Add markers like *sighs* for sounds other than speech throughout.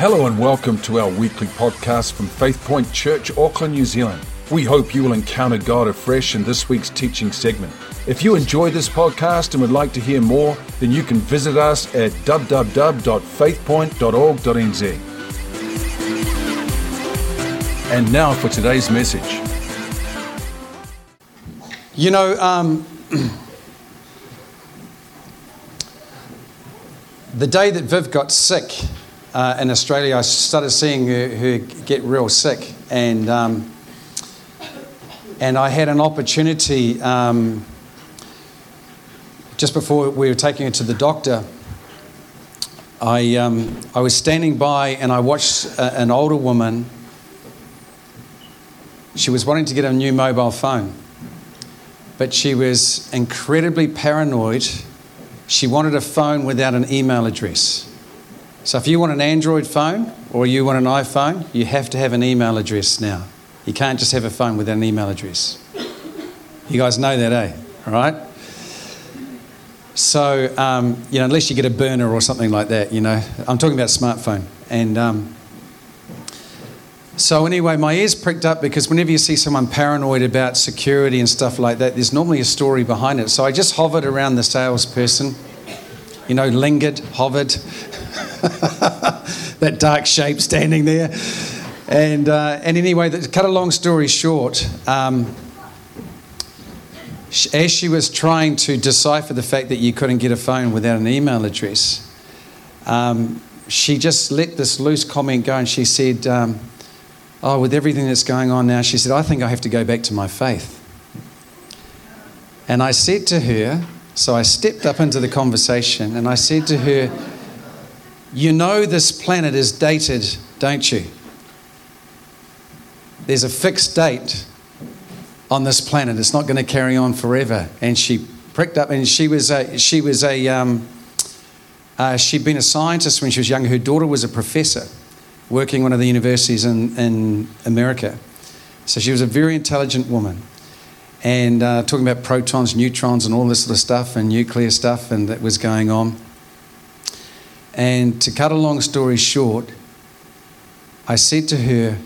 Hello and welcome to our weekly podcast from Faith Point Church, Auckland, New Zealand. We hope you will encounter God afresh in this week's teaching segment. If you enjoy this podcast and would like to hear more, then you can visit us at www.faithpoint.org.nz. And now for today's message. You know, um, *clears throat* the day that Viv got sick uh, in Australia, I started seeing her, her get real sick, and um, and I had an opportunity um, just before we were taking her to the doctor. I um, I was standing by and I watched a, an older woman. She was wanting to get a new mobile phone, but she was incredibly paranoid. She wanted a phone without an email address. So if you want an Android phone or you want an iPhone, you have to have an email address now. You can't just have a phone without an email address. You guys know that, eh? All right? So, um, you know, unless you get a burner or something like that, you know. I'm talking about smartphone. And um, so, anyway, my ears pricked up because whenever you see someone paranoid about security and stuff like that, there's normally a story behind it. So I just hovered around the salesperson, you know, lingered, hovered, *laughs* that dark shape standing there. And, uh, and anyway, to cut a long story short, um, as she was trying to decipher the fact that you couldn't get a phone without an email address, um, she just let this loose comment go and she said, um, Oh, with everything that's going on now, she said, I think I have to go back to my faith. And I said to her, so I stepped up into the conversation and I said to her, You know, this planet is dated, don't you? There's a fixed date on this planet. It's not going to carry on forever. And she pricked up, and she was a, she was a, um, uh, she'd been a scientist when she was younger. Her daughter was a professor working one of the universities in, in America. So she was a very intelligent woman. And uh, talking about protons, neutrons, and all this sort of stuff, and nuclear stuff, and that was going on. And to cut a long story short, I said to her,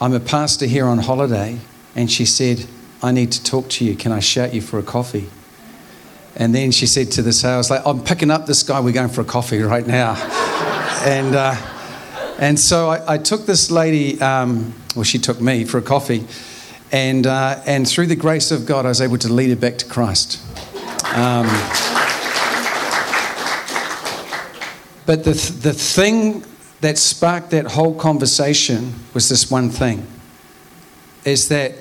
I'm a pastor here on holiday. And she said, I need to talk to you. Can I shout you for a coffee? And then she said to the sales, like, I'm picking up this guy. We're going for a coffee right now. *laughs* and, uh, and so I, I, took this lady, um, well, she took me for a coffee. And, uh, and through the grace of God, I was able to lead her back to Christ. Um, but the, the thing that sparked that whole conversation was this one thing is that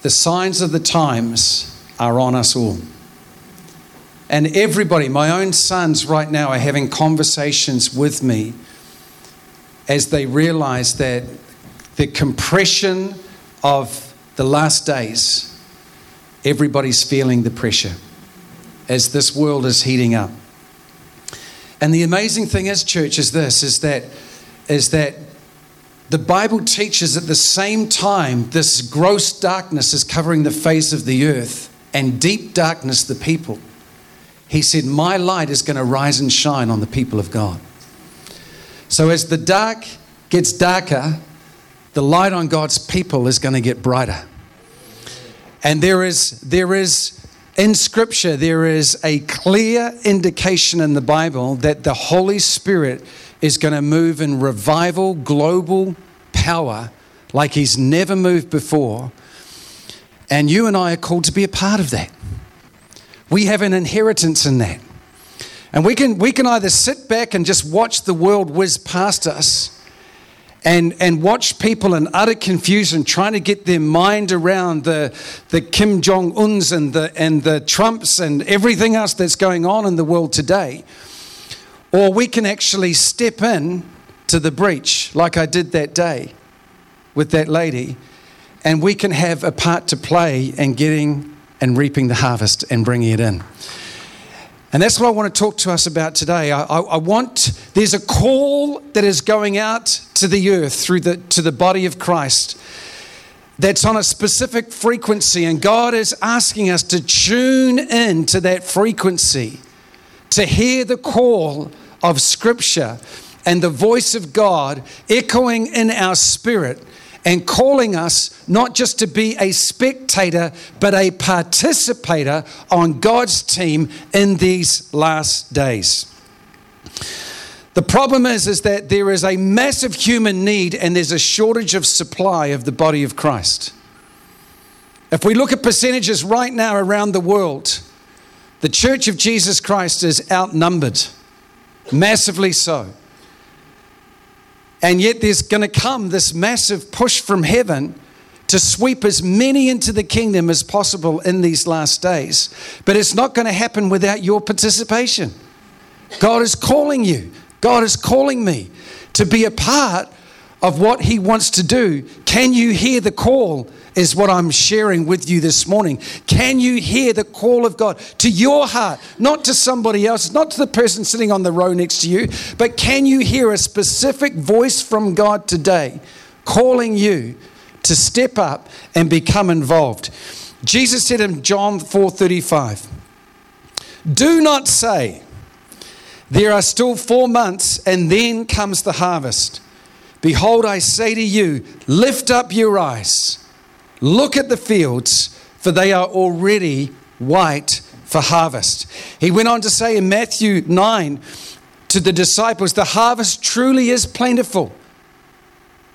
the signs of the times are on us all. And everybody, my own sons right now, are having conversations with me as they realize that the compression of the last days, everybody's feeling the pressure as this world is heating up. And the amazing thing is, church, is this is that, is that the Bible teaches at the same time this gross darkness is covering the face of the earth and deep darkness the people. He said, My light is going to rise and shine on the people of God. So as the dark gets darker, the light on God's people is going to get brighter. And there is, there is in Scripture, there is a clear indication in the Bible that the Holy Spirit is going to move in revival, global power like He's never moved before. And you and I are called to be a part of that. We have an inheritance in that. And we can, we can either sit back and just watch the world whiz past us and, and watch people in utter confusion trying to get their mind around the, the Kim Jong uns and the, and the Trumps and everything else that's going on in the world today. Or we can actually step in to the breach, like I did that day with that lady, and we can have a part to play in getting and reaping the harvest and bringing it in. And that's what I want to talk to us about today. I, I, I, want, there's a call that is going out to the earth through the, to the body of Christ that's on a specific frequency, and God is asking us to tune in to that frequency, to hear the call of Scripture, and the voice of God echoing in our spirit and calling us not just to be a spectator, but a participator on God's team in these last days. The problem is, is that there is a massive human need and there's a shortage of supply of the body of Christ. If we look at percentages right now around the world, the Church of Jesus Christ is outnumbered, massively so. And yet there's going to come this massive push from heaven to sweep as many into the kingdom as possible in these last days. But it's not going to happen without your participation. God is calling you, God is calling me to be a part of what He wants to do. Can you hear the call? Is what I'm sharing with you this morning. Can you hear the call of God to your heart, not to somebody else, not to the person sitting on the row next to you, but can you hear a specific voice from God today calling you to step up and become involved? Jesus said in John 4:35, "Do not say, there are still 4 months and then comes the harvest. Behold, I say to you, lift up your eyes Look at the fields, for they are already white for harvest. He went on to say in Matthew 9 to the disciples, The harvest truly is plentiful.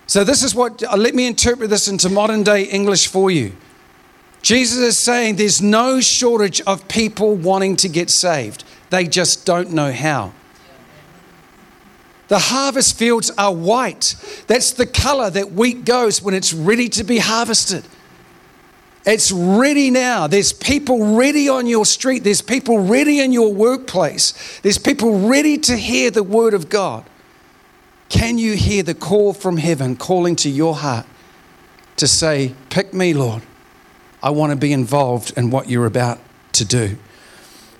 So, this is what, uh, let me interpret this into modern day English for you. Jesus is saying there's no shortage of people wanting to get saved, they just don't know how. The harvest fields are white. That's the color that wheat goes when it's ready to be harvested. It's ready now. There's people ready on your street. There's people ready in your workplace. There's people ready to hear the word of God. Can you hear the call from heaven calling to your heart to say, Pick me, Lord. I want to be involved in what you're about to do.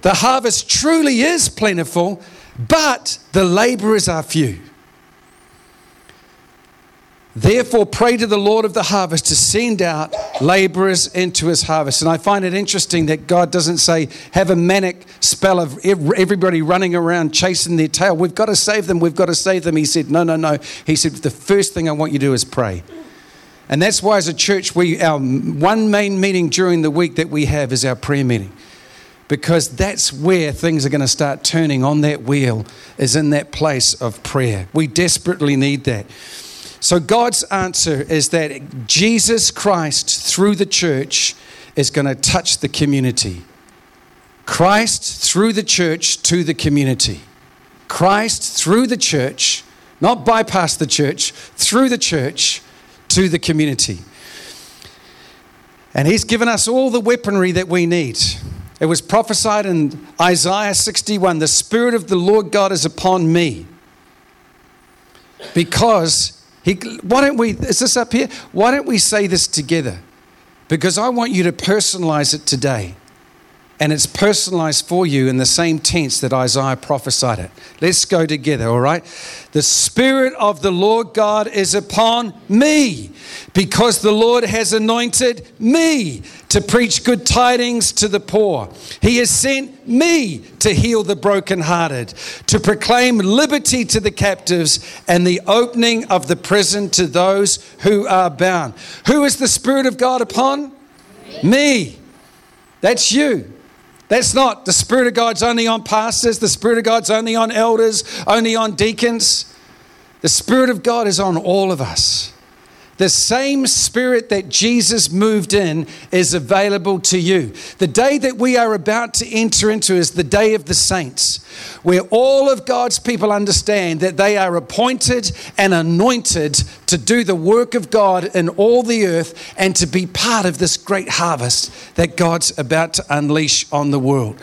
The harvest truly is plentiful, but the laborers are few. Therefore, pray to the Lord of the harvest to send out laborers into his harvest. And I find it interesting that God doesn't say, have a manic spell of everybody running around chasing their tail. We've got to save them. We've got to save them. He said, no, no, no. He said, the first thing I want you to do is pray. And that's why, as a church, we, our one main meeting during the week that we have is our prayer meeting. Because that's where things are going to start turning on that wheel, is in that place of prayer. We desperately need that. So, God's answer is that Jesus Christ, through the church, is going to touch the community. Christ, through the church, to the community. Christ, through the church, not bypass the church, through the church, to the community. And He's given us all the weaponry that we need. It was prophesied in Isaiah 61 the Spirit of the Lord God is upon me because he, why don't we, is this up here? Why don't we say this together? Because I want you to personalize it today. And it's personalized for you in the same tense that Isaiah prophesied it. Let's go together, all right? The Spirit of the Lord God is upon me because the Lord has anointed me to preach good tidings to the poor. He has sent me to heal the brokenhearted, to proclaim liberty to the captives and the opening of the prison to those who are bound. Who is the Spirit of God upon? Me. me. That's you. That's not the Spirit of God's only on pastors, the Spirit of God's only on elders, only on deacons. The Spirit of God is on all of us. The same spirit that Jesus moved in is available to you. The day that we are about to enter into is the day of the saints, where all of God's people understand that they are appointed and anointed to do the work of God in all the earth and to be part of this great harvest that God's about to unleash on the world.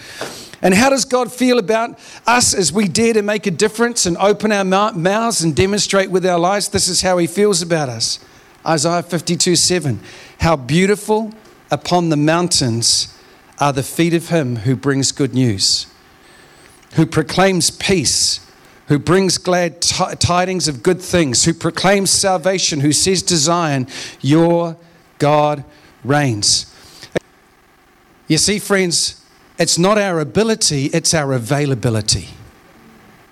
And how does God feel about us as we dare to make a difference and open our mouths and demonstrate with our lives? This is how He feels about us. Isaiah 52 7. How beautiful upon the mountains are the feet of him who brings good news, who proclaims peace, who brings glad t- tidings of good things, who proclaims salvation, who says to Zion, Your God reigns. You see, friends, it's not our ability, it's our availability.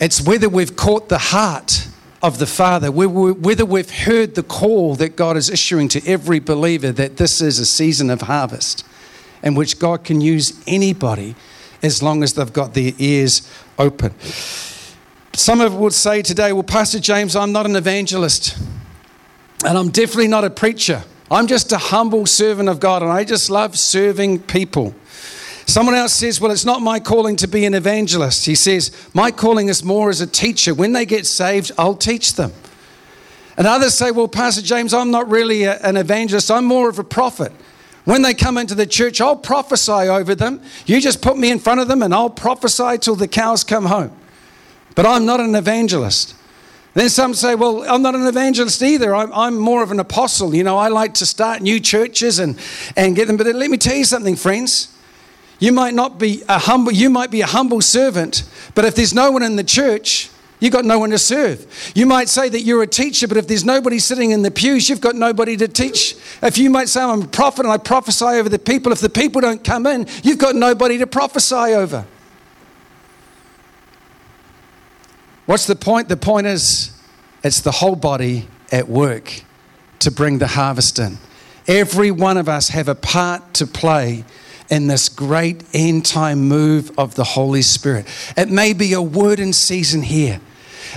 It's whether we've caught the heart of the Father, whether we've heard the call that God is issuing to every believer that this is a season of harvest in which God can use anybody as long as they've got their ears open. Some of would say today, well, Pastor James, I'm not an evangelist, and I'm definitely not a preacher. I'm just a humble servant of God, and I just love serving people. Someone else says, Well, it's not my calling to be an evangelist. He says, My calling is more as a teacher. When they get saved, I'll teach them. And others say, Well, Pastor James, I'm not really a, an evangelist, I'm more of a prophet. When they come into the church, I'll prophesy over them. You just put me in front of them and I'll prophesy till the cows come home. But I'm not an evangelist. Then some say, well, I'm not an evangelist either. I'm, I'm, more of an apostle. You know, I like to start new churches and, and get them. But let me tell you something, friends. You might not be a humble, you might be a humble servant, but if there's no one in the church, you've got no one to serve. You might say that you're a teacher, but if there's nobody sitting in the pews, you've got nobody to teach. If you might say, I'm a prophet and I prophesy over the people, if the people don't come in, you've got nobody to prophesy over. What's the point? The point is, it's the whole body at work to bring the harvest in. Every one of us have a part to play in this great end time move of the Holy Spirit. It may be a word in season here.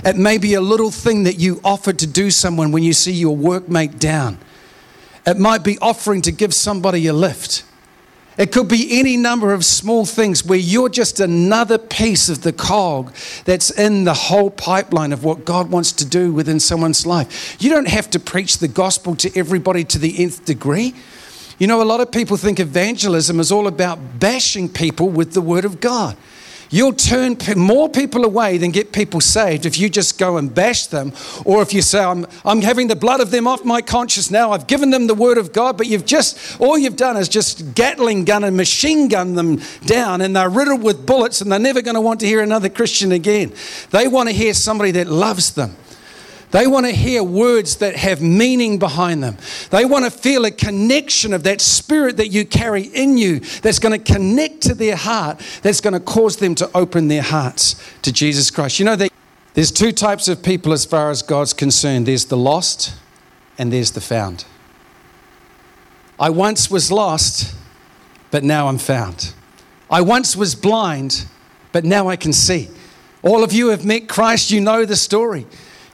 It may be a little thing that you offer to do someone when you see your workmate down. It might be offering to give somebody a lift. It could be any number of small things where you're just another piece of the cog that's in the whole pipeline of what God wants to do within someone's life. You don't have to preach the gospel to everybody to the nth degree. You know, a lot of people think evangelism is all about bashing people with the word of God. You'll turn more people away than get people saved if you just go and bash them, or if you say, I'm, I'm having the blood of them off my conscience now. I've given them the word of God, but you've just, all you've done is just Gatling gun and machine gun them down, and they're riddled with bullets, and they're never going to want to hear another Christian again. They want to hear somebody that loves them. They want to hear words that have meaning behind them. They want to feel a connection of that spirit that you carry in you that's going to connect to their heart, that's going to cause them to open their hearts to Jesus Christ. You know, there's two types of people as far as God's concerned there's the lost and there's the found. I once was lost, but now I'm found. I once was blind, but now I can see. All of you have met Christ, you know the story.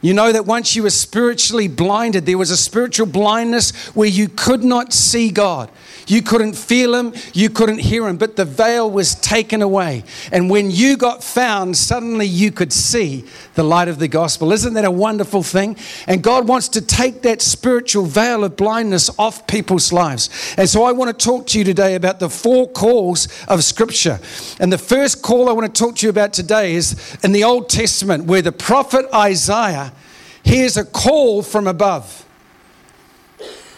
You know that once you were spiritually blinded, there was a spiritual blindness where you could not see God. You couldn't feel Him, you couldn't hear Him, but the veil was taken away. And when you got found, suddenly you could see the light of the gospel. Isn't that a wonderful thing? And God wants to take that spiritual veil of blindness off people's lives. And so I want to talk to you today about the four calls of Scripture. And the first call I want to talk to you about today is in the Old Testament, where the prophet Isaiah hears a call from above.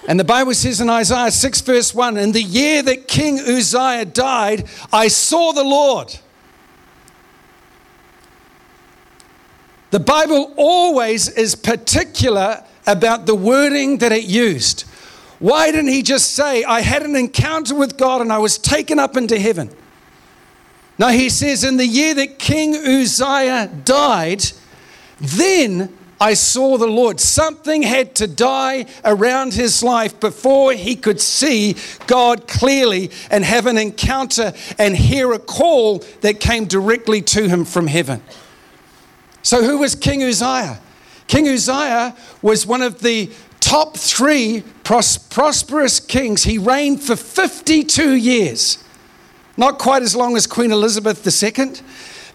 And the Bible says in Isaiah 6, verse 1 In the year that King Uzziah died, I saw the Lord. The Bible always is particular about the wording that it used. Why didn't he just say, I had an encounter with God and I was taken up into heaven? Now he says, In the year that King Uzziah died, then I saw the Lord. Something had to die around his life before he could see God clearly and have an encounter and hear a call that came directly to him from heaven. So, who was King Uzziah? King Uzziah was one of the top three pros- prosperous kings. He reigned for 52 years, not quite as long as Queen Elizabeth II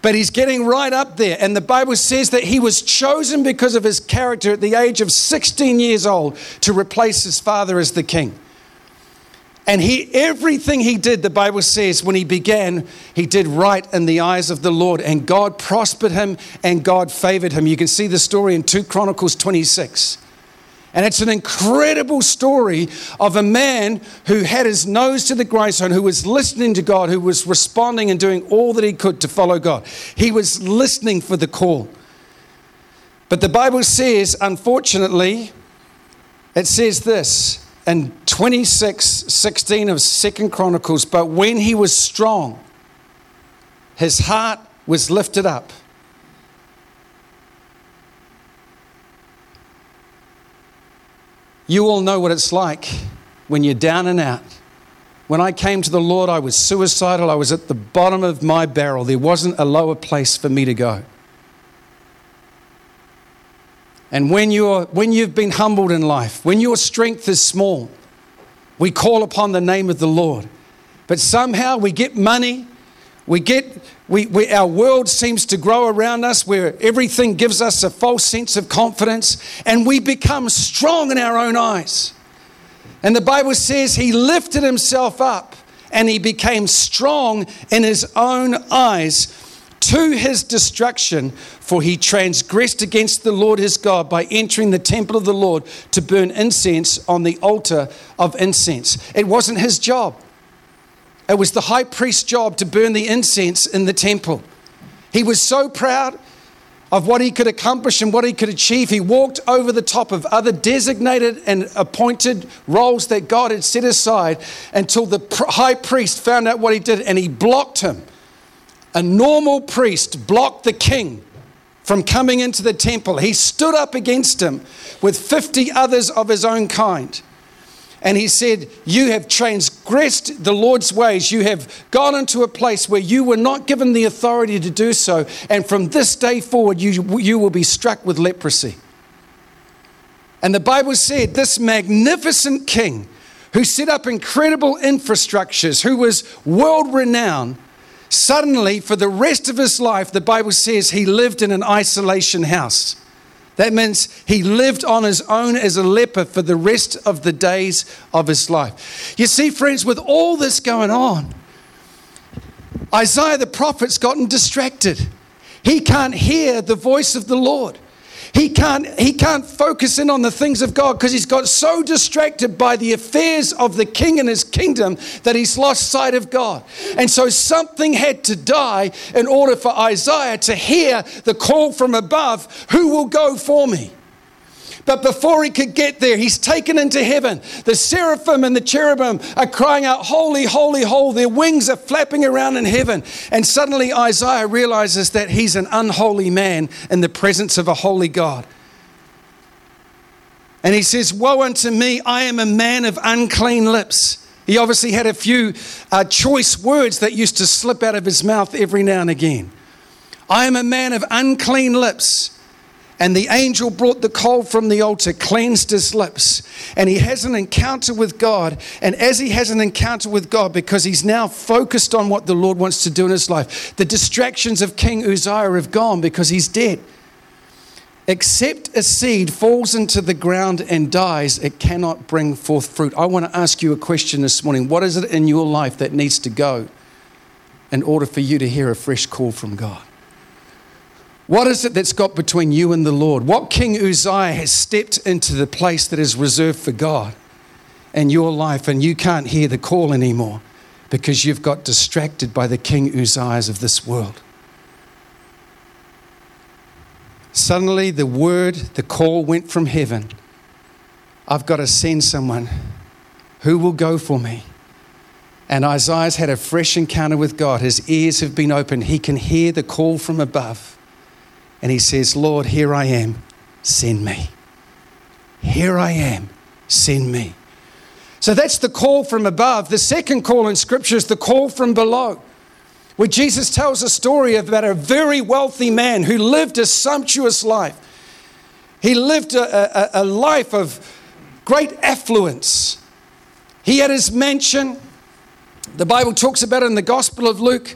but he's getting right up there. And the Bible says that he was chosen because of his character at the age of 16 years old to replace his father as the king. And he, everything he did, the Bible says, when he began, he did right in the eyes of the Lord. And God prospered him and God favored him. You can see the story in 2 Chronicles 26. And it's an incredible story of a man who had his nose to the grindstone, who was listening to God, who was responding and doing all that he could to follow God. He was listening for the call. But the Bible says, unfortunately, it says this in 26 16 of Second Chronicles, but when he was strong, his heart was lifted up You all know what it's like when you're down and out. When I came to the Lord, I was suicidal. I was at the bottom of my barrel. There wasn't a lower place for me to go. And when, you're, when you've been humbled in life, when your strength is small, we call upon the name of the Lord. But somehow we get money, we get, we, we, our world seems to grow around us where everything gives us a false sense of confidence, and we become strong in our own eyes. And the Bible says he lifted himself up and he became strong in his own eyes to his destruction, for he transgressed against the Lord his God by entering the temple of the Lord to burn incense on the altar of incense. It wasn't his job, it was the high priest's job to burn the incense in the temple. He was so proud of what he could accomplish and what he could achieve. He walked over the top of other designated and appointed roles that God had set aside until the high priest found out what he did and he blocked him a normal priest blocked the king from coming into the temple. He stood up against him with 50 others of his own kind. And he said, You have transgressed the Lord's ways. You have gone into a place where you were not given the authority to do so. And from this day forward, you, you will be struck with leprosy. And the Bible said, This magnificent king who set up incredible infrastructures, who was world renowned, Suddenly, for the rest of his life, the Bible says he lived in an isolation house. That means he lived on his own as a leper for the rest of the days of his life. You see, friends, with all this going on, Isaiah the prophet's gotten distracted. He can't hear the voice of the Lord. He can't, he can't focus in on the things of God because he's got so distracted by the affairs of the king and his kingdom that he's lost sight of God. And so something had to die in order for Isaiah to hear the call from above who will go for me? But before he could get there, he's taken into heaven. The seraphim and the cherubim are crying out, Holy, holy, holy. Their wings are flapping around in heaven. And suddenly Isaiah realizes that he's an unholy man in the presence of a holy God. And he says, Woe unto me, I am a man of unclean lips. He obviously had a few uh, choice words that used to slip out of his mouth every now and again. I am a man of unclean lips and the angel brought the coal from the altar, cleansed his lips, and he has an encounter with God. And as he has an encounter with God, because he's now focused on what the Lord wants to do in his life, the distractions of King Uzziah have gone because he's dead. Except a seed falls into the ground and dies, it cannot bring forth fruit. I want to ask you a question this morning. What is it in your life that needs to go in order for you to hear a fresh call from God? What is it that's got between you and the Lord? What King Uzziah has stepped into the place that is reserved for God in your life and you can't hear the call anymore because you've got distracted by the King Uzziahs of this world? Suddenly, the word, the call went from heaven. I've got to send someone who will go for me. And Isaiah's had a fresh encounter with God. His ears have been opened. He can hear the call from above. And he says, Lord, here I am, send me. Here I am, send me. So that's the call from above. The second call in Scripture is the call from below, where Jesus tells a story about a very wealthy man who lived a sumptuous life. He lived a, a, a life of great affluence. He had his mansion. The Bible talks about it in the Gospel of Luke.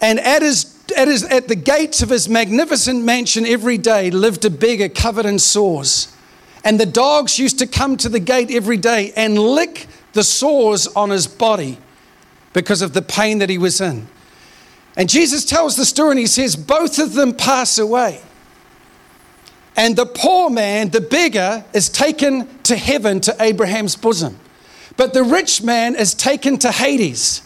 And at his at, his, at the gates of his magnificent mansion every day lived a beggar covered in sores. And the dogs used to come to the gate every day and lick the sores on his body because of the pain that he was in. And Jesus tells the story and he says, Both of them pass away. And the poor man, the beggar, is taken to heaven to Abraham's bosom. But the rich man is taken to Hades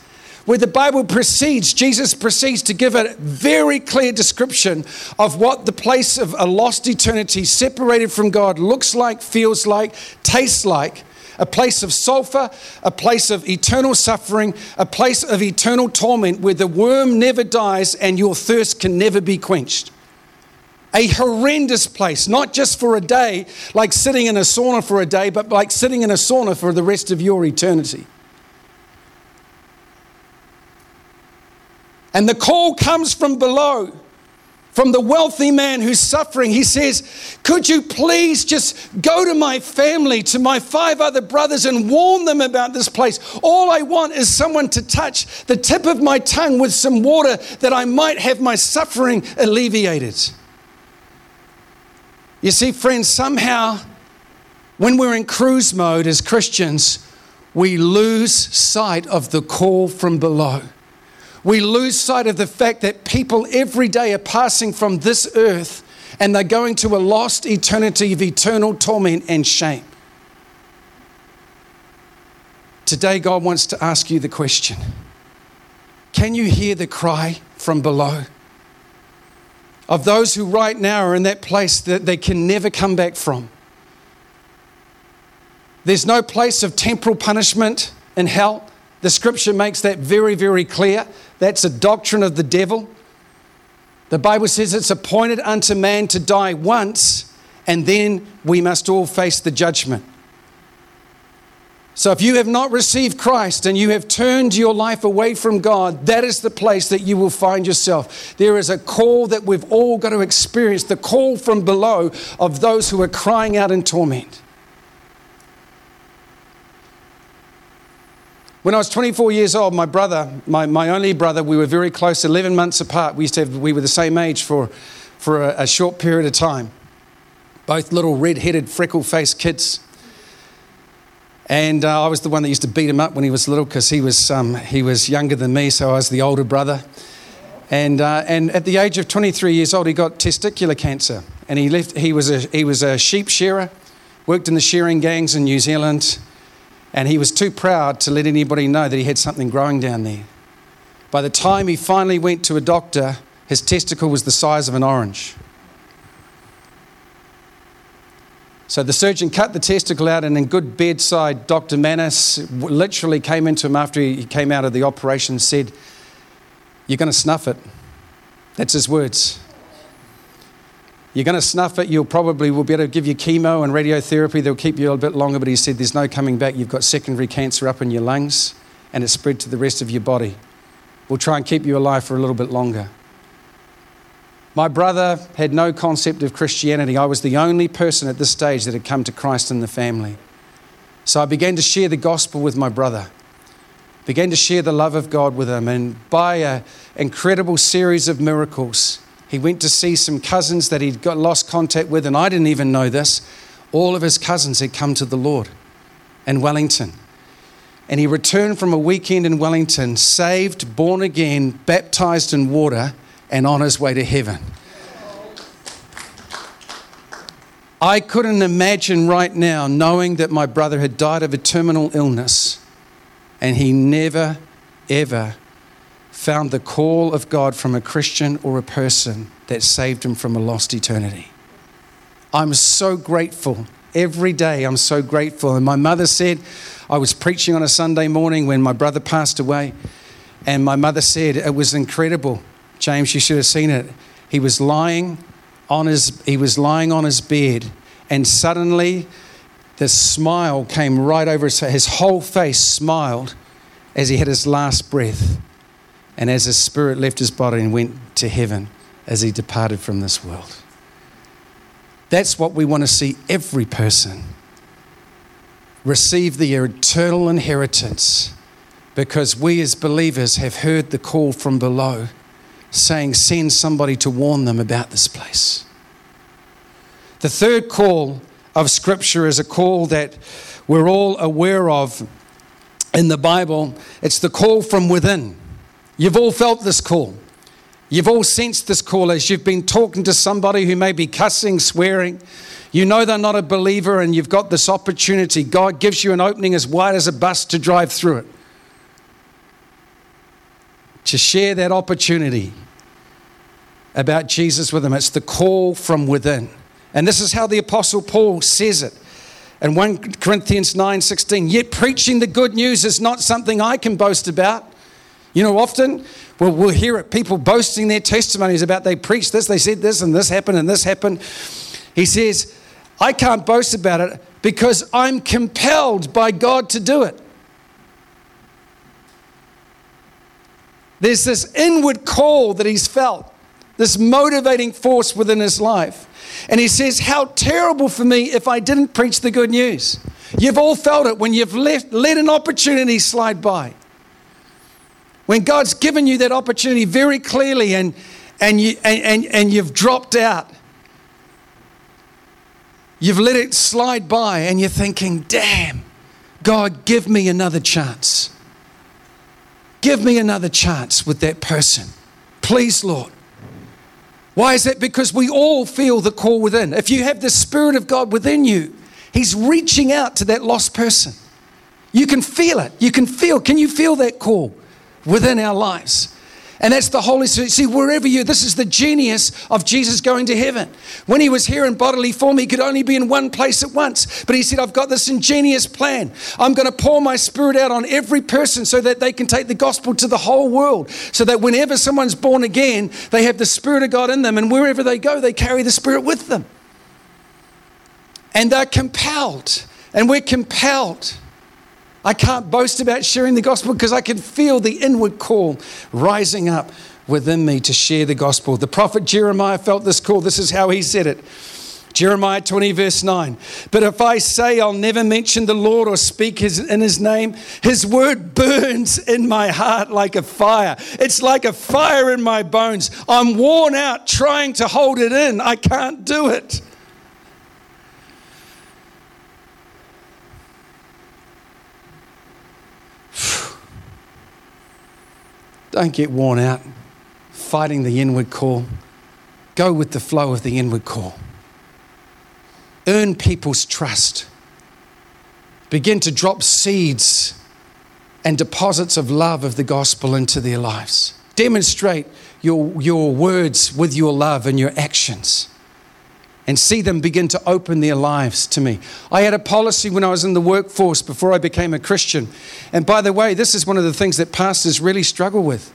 where the Bible proceeds, Jesus proceeds to give a very clear description of what the place of a lost eternity separated from God looks like, feels like, tastes like. A place of sulfur, a place of eternal suffering, a place of eternal torment where the worm never dies and your thirst can never be quenched. A horrendous place, not just for a day, like sitting in a sauna for a day, but like sitting in a sauna for the rest of your eternity. And the call comes from below from the wealthy man who's suffering. He says, Could you please just go to my family, to my five other brothers, and warn them about this place? All I want is someone to touch the tip of my tongue with some water that I might have my suffering alleviated. You see, friends, somehow when we're in cruise mode as Christians, we lose sight of the call from below we lose sight of the fact that people every day are passing from this earth and they're going to a lost eternity of eternal torment and shame. Today, God wants to ask you the question Can you hear the cry from below? Of those who right now are in that place that they can never come back from. There's no place of temporal punishment in hell. The scripture makes that very, very clear. That's a doctrine of the devil. The Bible says it's appointed unto man to die once, and then we must all face the judgment. So, if you have not received Christ and you have turned your life away from God, that is the place that you will find yourself. There is a call that we've all got to experience the call from below of those who are crying out in torment. When I was 24 years old, my brother, my, my only brother, we were very close, 11 months apart. We, used to have, we were the same age for, for a, a short period of time. Both little red headed, freckle faced kids. And uh, I was the one that used to beat him up when he was little because he, was, um, he was younger than me, so I was the older brother. And, uh, and at the age of 23 years old, he got testicular cancer. And he, left, he, was a, he was a sheep shearer, worked in the shearing gangs in New Zealand, and he was too proud to let anybody know that he had something growing down there. By the time he finally went to a doctor, his testicle was the size of an orange. So the surgeon cut the testicle out, and in good bedside, Dr. Manis literally came into him after he came out of the operation and said, You're going to snuff it. That's his words. You're going to snuff it. You'll probably will be able to give you chemo and radiotherapy. They'll keep you a bit longer. But he said there's no coming back. You've got secondary cancer up in your lungs and it's spread to the rest of your body. We'll try and keep you alive for a little bit longer. My brother had no concept of Christianity. I was the only person at this stage that had come to Christ in the family. So I began to share the gospel with my brother, began to share the love of God with him, and by an incredible series of miracles, he went to see some cousins that he'd got lost contact with, and I didn't even know this. All of his cousins had come to the Lord in Wellington. And he returned from a weekend in Wellington, saved, born again, baptized in water, and on his way to heaven. I couldn't imagine right now knowing that my brother had died of a terminal illness and he never, ever found the call of God from a Christian or a person that saved him from a lost eternity. I'm so grateful. Every day I'm so grateful. And my mother said, I was preaching on a Sunday morning when my brother passed away, and my mother said, It was incredible. James, you should have seen it. He was lying on his, he was lying on his bed, and suddenly the smile came right over his. His whole face smiled as he had his last breath and as his spirit left his body and went to heaven as he departed from this world. That's what we want to see every person receive the eternal inheritance because we as believers have heard the call from below saying, Send somebody to warn them about this place. The third call of Scripture is a call that we're all aware of in the Bible. It's the call from within. You've all felt this call. You've all sensed this call as you've been talking to somebody who may be cussing, swearing. You know they're not a believer, and you've got this opportunity. God gives you an opening as wide as a bus to drive through it. To share that opportunity about Jesus with them. It's the call from within. And this is how the Apostle Paul says it. In 1 Corinthians 9 16, yet preaching the good news is not something I can boast about You know, often we'll, we'll hear it, people boasting their testimonies about they preached this, they said this, and this happened, and this happened. He says, I can't boast about it because I'm compelled by God to do it. There's this inward call that he's felt, this motivating force within his life. And he says, How terrible for me if I didn't preach the good news. You've all felt it when you've let, let an opportunity slide by. When God's given you that opportunity very clearly and, and, you, and, and, and you've dropped out. You've let it slide by and you're thinking, damn, God, give me another chance. Give me another chance with that person. Please, Lord. Why is that? Because we all feel the call within. If you have the Spirit of God within you, He's reaching out to that lost person. You can feel it. You can feel. Can you feel that call within our lives? And that's the Holy Spirit. See, wherever you, this is the genius of Jesus going to heaven. When he was here in bodily form, he could only be in one place at once. But he said, I've got this ingenious plan. I'm going to pour my spirit out on every person so that they can take the gospel to the whole world. So that whenever someone's born again, they have the Spirit of God in them. And wherever they go, they carry the Spirit with them. And they're compelled. And we're compelled I can't boast about sharing the gospel because I can feel the inward call rising up within me to share the gospel. The prophet Jeremiah felt this call. This is how he said it. Jeremiah 20, verse 9. But if I say I'll never mention the Lord or speak his, in his name, his word burns in my heart like a fire. It's like a fire in my bones. I'm worn out trying to hold it in. I can't do it. Don't get worn out fighting the inward call. Go with the flow of the inward call. Earn people's trust. Begin to drop seeds and deposits of love of the gospel into their lives. Demonstrate your, your words with your love and your actions and see them begin to open their lives to me. I had a policy when I was in the workforce before I became a Christian. And by the way, this is one of the things that pastors really struggle with.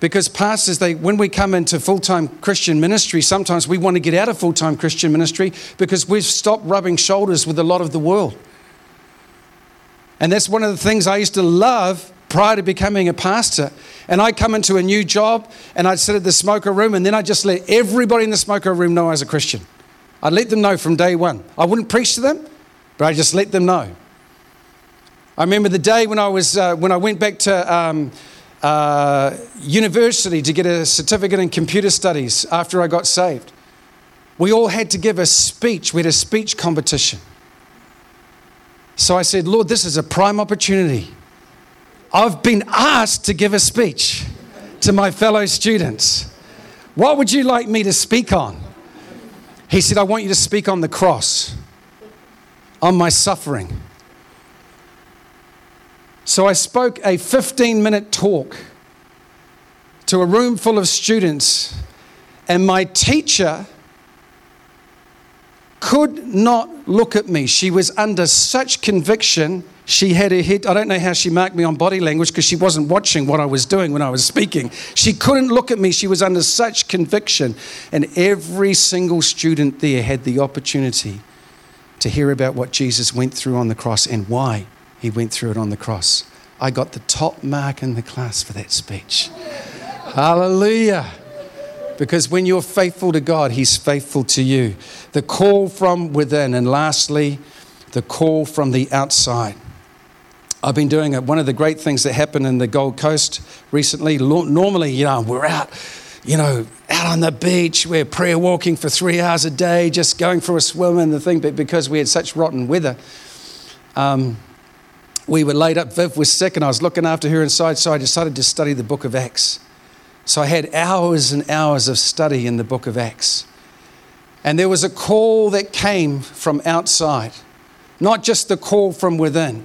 Because pastors, they, when we come into full time Christian ministry, sometimes we want to get out of full time Christian ministry because we've stopped rubbing shoulders with a lot of the world. And that's one of the things I used to love prior to becoming a pastor. And I'd come into a new job and I'd sit at the smoker room and then I'd just let everybody in the smoker room know I was a Christian. I'd let them know from day one. I wouldn't preach to them, but I just let them know. I remember the day when I, was, uh, when I went back to um, uh, university to get a certificate in computer studies after I got saved. We all had to give a speech. We had a speech competition. So I said, Lord, this is a prime opportunity I've been asked to give a speech to my fellow students. What would you like me to speak on? He said, I want you to speak on the cross, on my suffering. So I spoke a 15 minute talk to a room full of students, and my teacher could not look at me. She was under such conviction she had her head, I don't know how she marked me on body language because she wasn't watching what I was doing when I was speaking. She couldn't look at me. She was under such conviction. And every single student there had the opportunity to hear about what Jesus went through on the cross and why he went through it on the cross. I got the top mark in the class for that speech. Hallelujah. Because when you're faithful to God, He's faithful to you. The call from within. And lastly, the call from the outside. I've been doing it. One of the great things that happened in the Gold Coast recently, normally, you know, we're out, you know, out on the beach, we're prayer walking for three hours a day, just going for a swim and the thing, but because we had such rotten weather, um, we were laid up. Viv was sick, and I was looking after her inside, so I decided to study the book of Acts. So I had hours and hours of study in the book of Acts. And there was a call that came from outside, not just the call from within.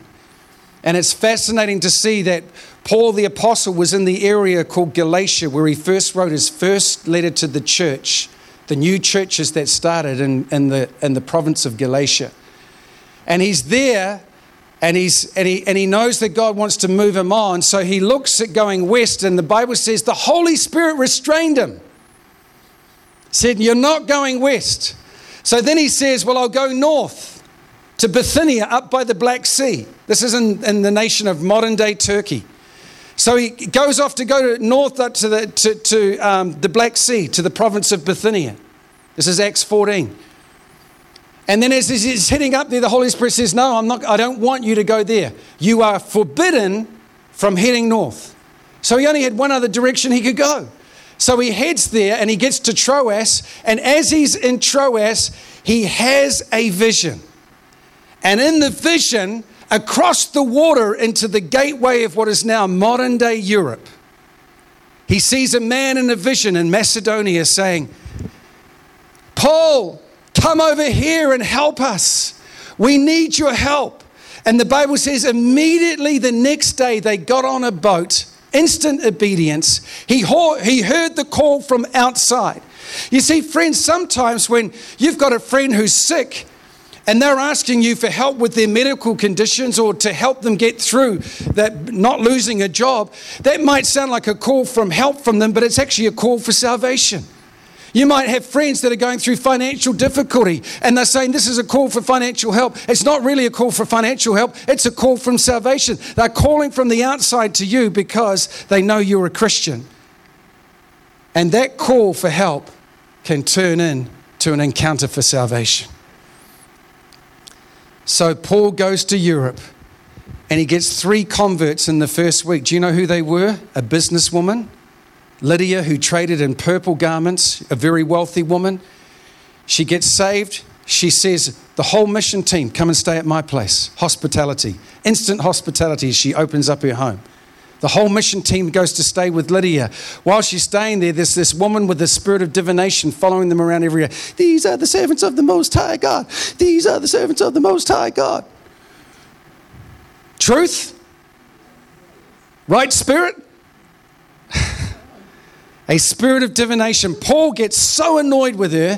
And it's fascinating to see that Paul the Apostle was in the area called Galatia, where he first wrote his first letter to the church, the new churches that started in, in, the, in the province of Galatia. And he's there, And, he's, and, he, and he knows that God wants to move him on. So he looks at going west, and the Bible says the Holy Spirit restrained him. Said, You're not going west. So then he says, Well, I'll go north to Bithynia up by the Black Sea. This is in, in the nation of modern day Turkey. So he goes off to go north up to the, to, to, um, the Black Sea, to the province of Bithynia. This is Acts 14. And then as he's heading up there, the Holy Spirit says, No, I'm not, I don't want you to go there. You are forbidden from heading north. So he only had one other direction he could go. So he heads there and he gets to Troas. And as he's in Troas, he has a vision. And in the vision, across the water into the gateway of what is now modern day Europe, he sees a man in a vision in Macedonia saying, Paul, come over here and help us. We need your help. And the Bible says immediately the next day they got on a boat, instant obedience. He, he heard the call from outside. You see, friends, sometimes when you've got a friend who's sick, and they're asking you for help with their medical conditions or to help them get through that not losing a job, that might sound like a call from help from them, but it's actually a call for salvation. You might have friends that are going through financial difficulty and they're saying this is a call for financial help. It's not really a call for financial help, it's a call from salvation. They're calling from the outside to you because they know you're a Christian. And that call for help can turn into an encounter for salvation. So Paul goes to Europe and he gets three converts in the first week. Do you know who they were? A businesswoman, Lydia, who traded in purple garments, a very wealthy woman. She gets saved. She says, The whole mission team, come and stay at my place. Hospitality, instant hospitality she opens up her home. The whole mission team goes to stay with Lydia. While she's staying there, there's this woman with the spirit of divination following them around everywhere. These are the servants of the Most High God. These are the servants of the Most High God. Truth? Right spirit? *laughs* a spirit of divination. Paul gets so annoyed with her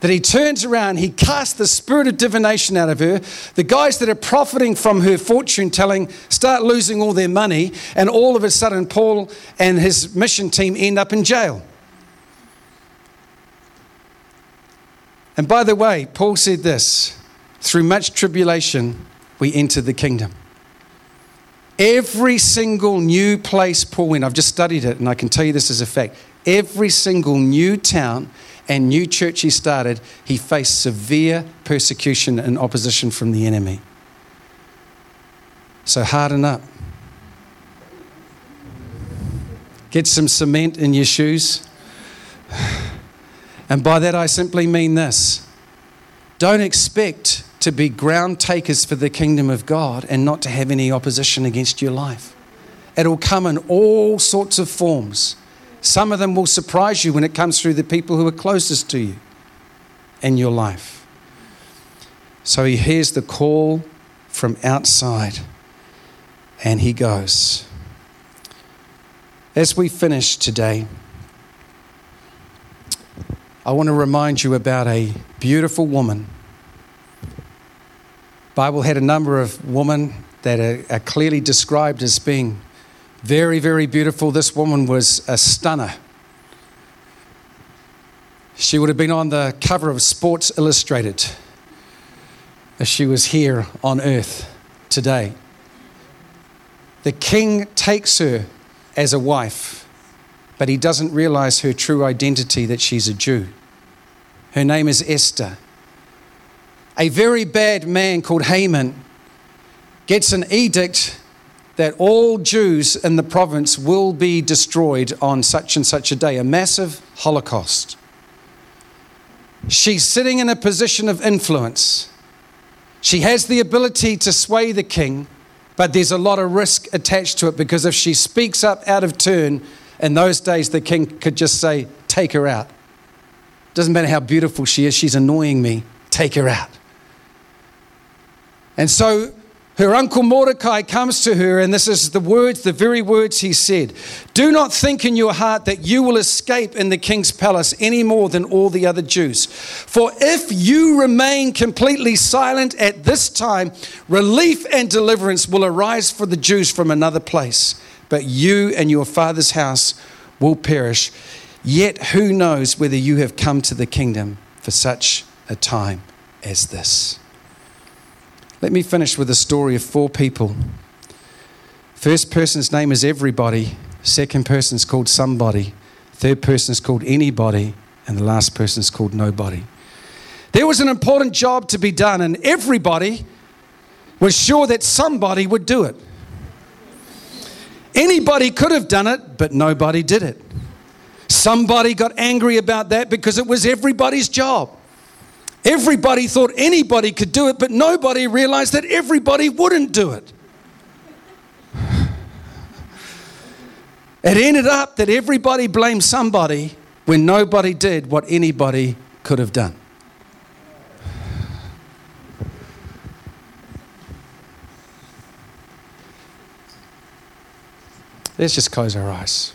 that he turns around, he casts the spirit of divination out of her. The guys that are profiting from her fortune telling start losing all their money, and all of a sudden, Paul and his mission team end up in jail. And by the way, Paul said this through much tribulation, we entered the kingdom. Every single new place Paul went, I've just studied it and I can tell you this as a fact. Every single new town and new church he started, he faced severe persecution and opposition from the enemy. So harden up. Get some cement in your shoes. *sighs* And by that, I simply mean this don't expect to be ground takers for the kingdom of God and not to have any opposition against your life. It'll come in all sorts of forms. Some of them will surprise you when it comes through the people who are closest to you in your life. So he hears the call from outside and he goes. As we finish today, I want to remind you about a beautiful woman Bible had a number of women that are, are clearly described as being very, very beautiful. This woman was a stunner. She would have been on the cover of Sports Illustrated as she was here on earth today. The king takes her as a wife, but he doesn't realize her true identity that she's a Jew. Her name is Esther a very bad man called Haman gets an edict that all Jews in the province will be destroyed on such and such a day, a massive holocaust. She's sitting in a position of influence. She has the ability to sway the king, but there's a lot of risk attached to it because if she speaks up out of turn, in those days the king could just say, Take her out. Doesn't matter how beautiful she is, she's annoying me, take her out. And so her uncle Mordecai comes to her, and this is the words, the very words he said Do not think in your heart that you will escape in the king's palace any more than all the other Jews. For if you remain completely silent at this time, relief and deliverance will arise for the Jews from another place. But you and your father's house will perish. Yet who knows whether you have come to the kingdom for such a time as this? Let me finish with a story of four people. First person's name is everybody, second person's called somebody, third person's called anybody, and the last person's called nobody. There was an important job to be done, and everybody was sure that somebody would do it. Anybody could have done it, but nobody did it. Somebody got angry about that because it was everybody's job. Everybody thought anybody could do it, but nobody realized that everybody wouldn't do it. It ended up that everybody blamed somebody when nobody did what anybody could have done. Let's just close our eyes.